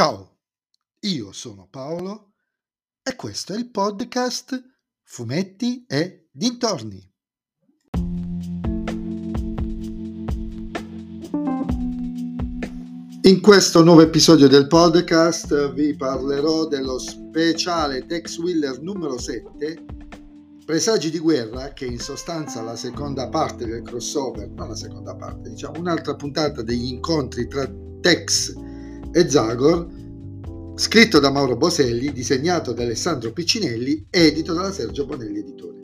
Ciao, io sono Paolo e questo è il podcast Fumetti e Dintorni. In questo nuovo episodio del podcast vi parlerò dello speciale Tex Wheeler numero 7, Presagi di guerra, che in sostanza è la seconda parte del crossover, non la seconda parte, diciamo un'altra puntata degli incontri tra Tex e Zagor, scritto da Mauro Boselli, disegnato da Alessandro Piccinelli, edito dalla Sergio Bonelli Editore.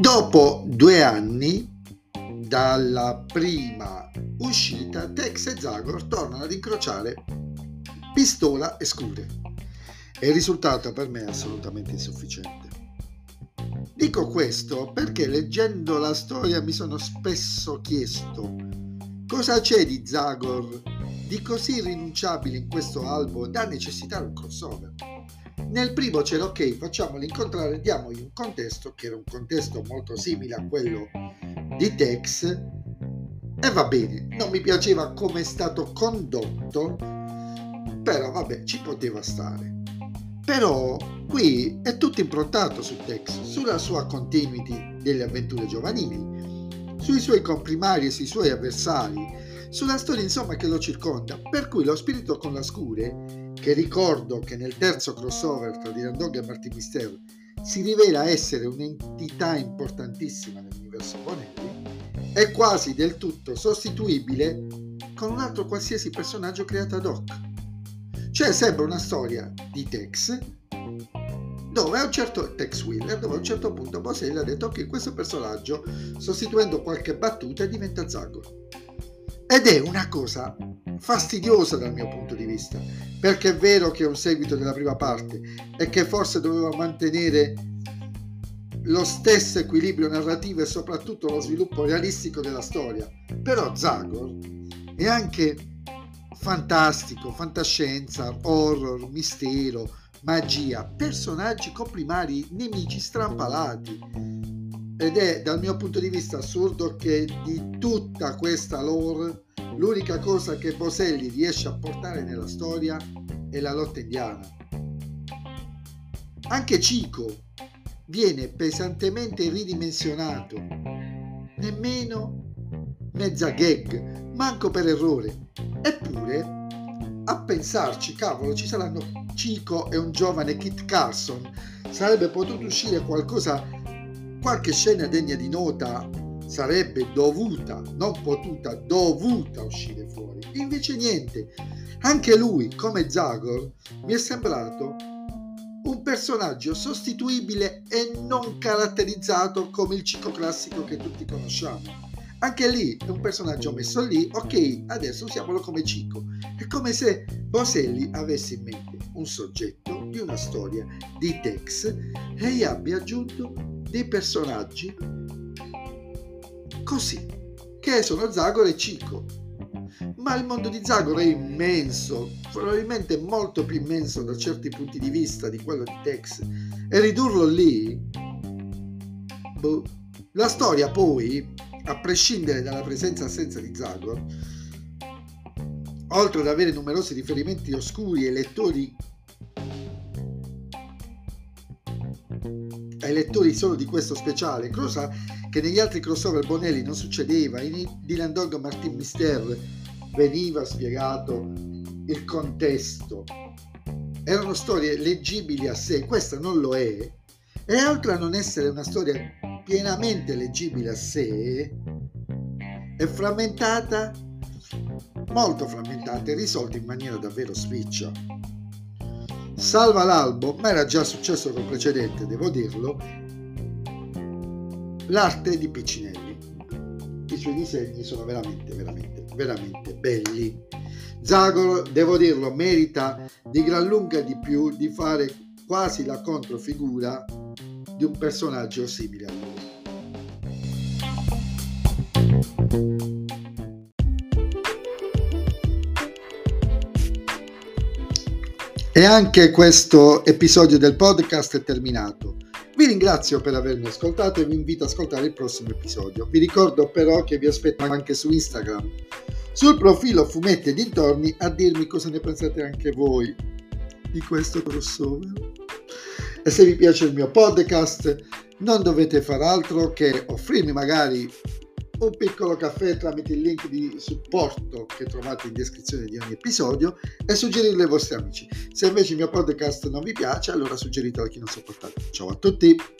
Dopo due anni dalla prima uscita, Tex e Zagor tornano ad incrociare pistola e scure. E il risultato per me è assolutamente insufficiente. Dico questo perché leggendo la storia mi sono spesso chiesto cosa c'è di Zagor di così irrinunciabile in questo albo da necessitare un crossover. Nel primo c'era ok, facciamoli incontrare, diamogli un contesto che era un contesto molto simile a quello di Tex e va bene, non mi piaceva come è stato condotto, però vabbè, ci poteva stare. Però qui è tutto improntato su Tex, sulla sua continuity delle avventure giovanili, sui suoi comprimari e sui suoi avversari, sulla storia insomma che lo circonda, per cui lo spirito con la scure, che ricordo che nel terzo crossover tra Dylan Dog e Martin Mister si rivela essere un'entità importantissima nell'universo Bonelli, è quasi del tutto sostituibile con un altro qualsiasi personaggio creato ad hoc cioè sembra una storia di Tex dove a un certo Tex Wheeler dove a un certo punto Boselli ha detto che questo personaggio sostituendo qualche battuta diventa Zago ed è una cosa fastidiosa dal mio punto di vista perché è vero che è un seguito della prima parte e che forse doveva mantenere lo stesso equilibrio narrativo e soprattutto lo sviluppo realistico della storia. Però Zagor è anche fantastico, fantascienza, horror, mistero, magia, personaggi comprimari, nemici strampalati. Ed è dal mio punto di vista assurdo che di tutta questa lore l'unica cosa che Boselli riesce a portare nella storia è la lotta indiana. Anche Chico viene pesantemente ridimensionato, nemmeno mezza gag, manco per errore. Eppure, a pensarci, cavolo, ci saranno Chico e un giovane Kit Carson. Sarebbe potuto uscire qualcosa, qualche scena degna di nota sarebbe dovuta, non potuta, dovuta uscire fuori. Invece niente. Anche lui, come Zagor, mi è sembrato un personaggio sostituibile e non caratterizzato come il Chico classico che tutti conosciamo. Anche lì è un personaggio messo lì, ok, adesso usiamolo come Cico. È come se Boselli avesse in mente un soggetto di una storia di Tex e gli abbia aggiunto dei personaggi così, che sono Zagor e Cico. Ma il mondo di Zagor è immenso, probabilmente molto più immenso da certi punti di vista di quello di Tex, e ridurlo lì... Boh. La storia poi a prescindere dalla presenza e assenza di Zagor, oltre ad avere numerosi riferimenti oscuri ai lettori ai lettori solo di questo speciale, cosa che negli altri crossover Bonelli non succedeva, in Dylan Dog Martin Mister veniva spiegato il contesto, erano storie leggibili a sé, questa non lo è, e oltre a non essere una storia pienamente leggibile a sé, è frammentata, molto frammentata e risolta in maniera davvero spiccia. Salva l'albo, ma era già successo col precedente, devo dirlo, l'arte di Piccinelli. I suoi disegni sono veramente, veramente, veramente belli. Zagoro, devo dirlo, merita di gran lunga di più di fare quasi la controfigura di un personaggio simile a lui. E anche questo episodio del podcast è terminato. Vi ringrazio per avermi ascoltato e vi invito ad ascoltare il prossimo episodio. Vi ricordo però che vi aspetto anche su Instagram, sul profilo Fumetti e dintorni, a dirmi cosa ne pensate anche voi di questo crossover. E se vi piace il mio podcast, non dovete far altro che offrirmi magari un piccolo caffè tramite il link di supporto che trovate in descrizione di ogni episodio e suggerirlo ai vostri amici. Se invece il mio podcast non vi piace, allora suggeritelo a chi non sopportate. Ciao a tutti!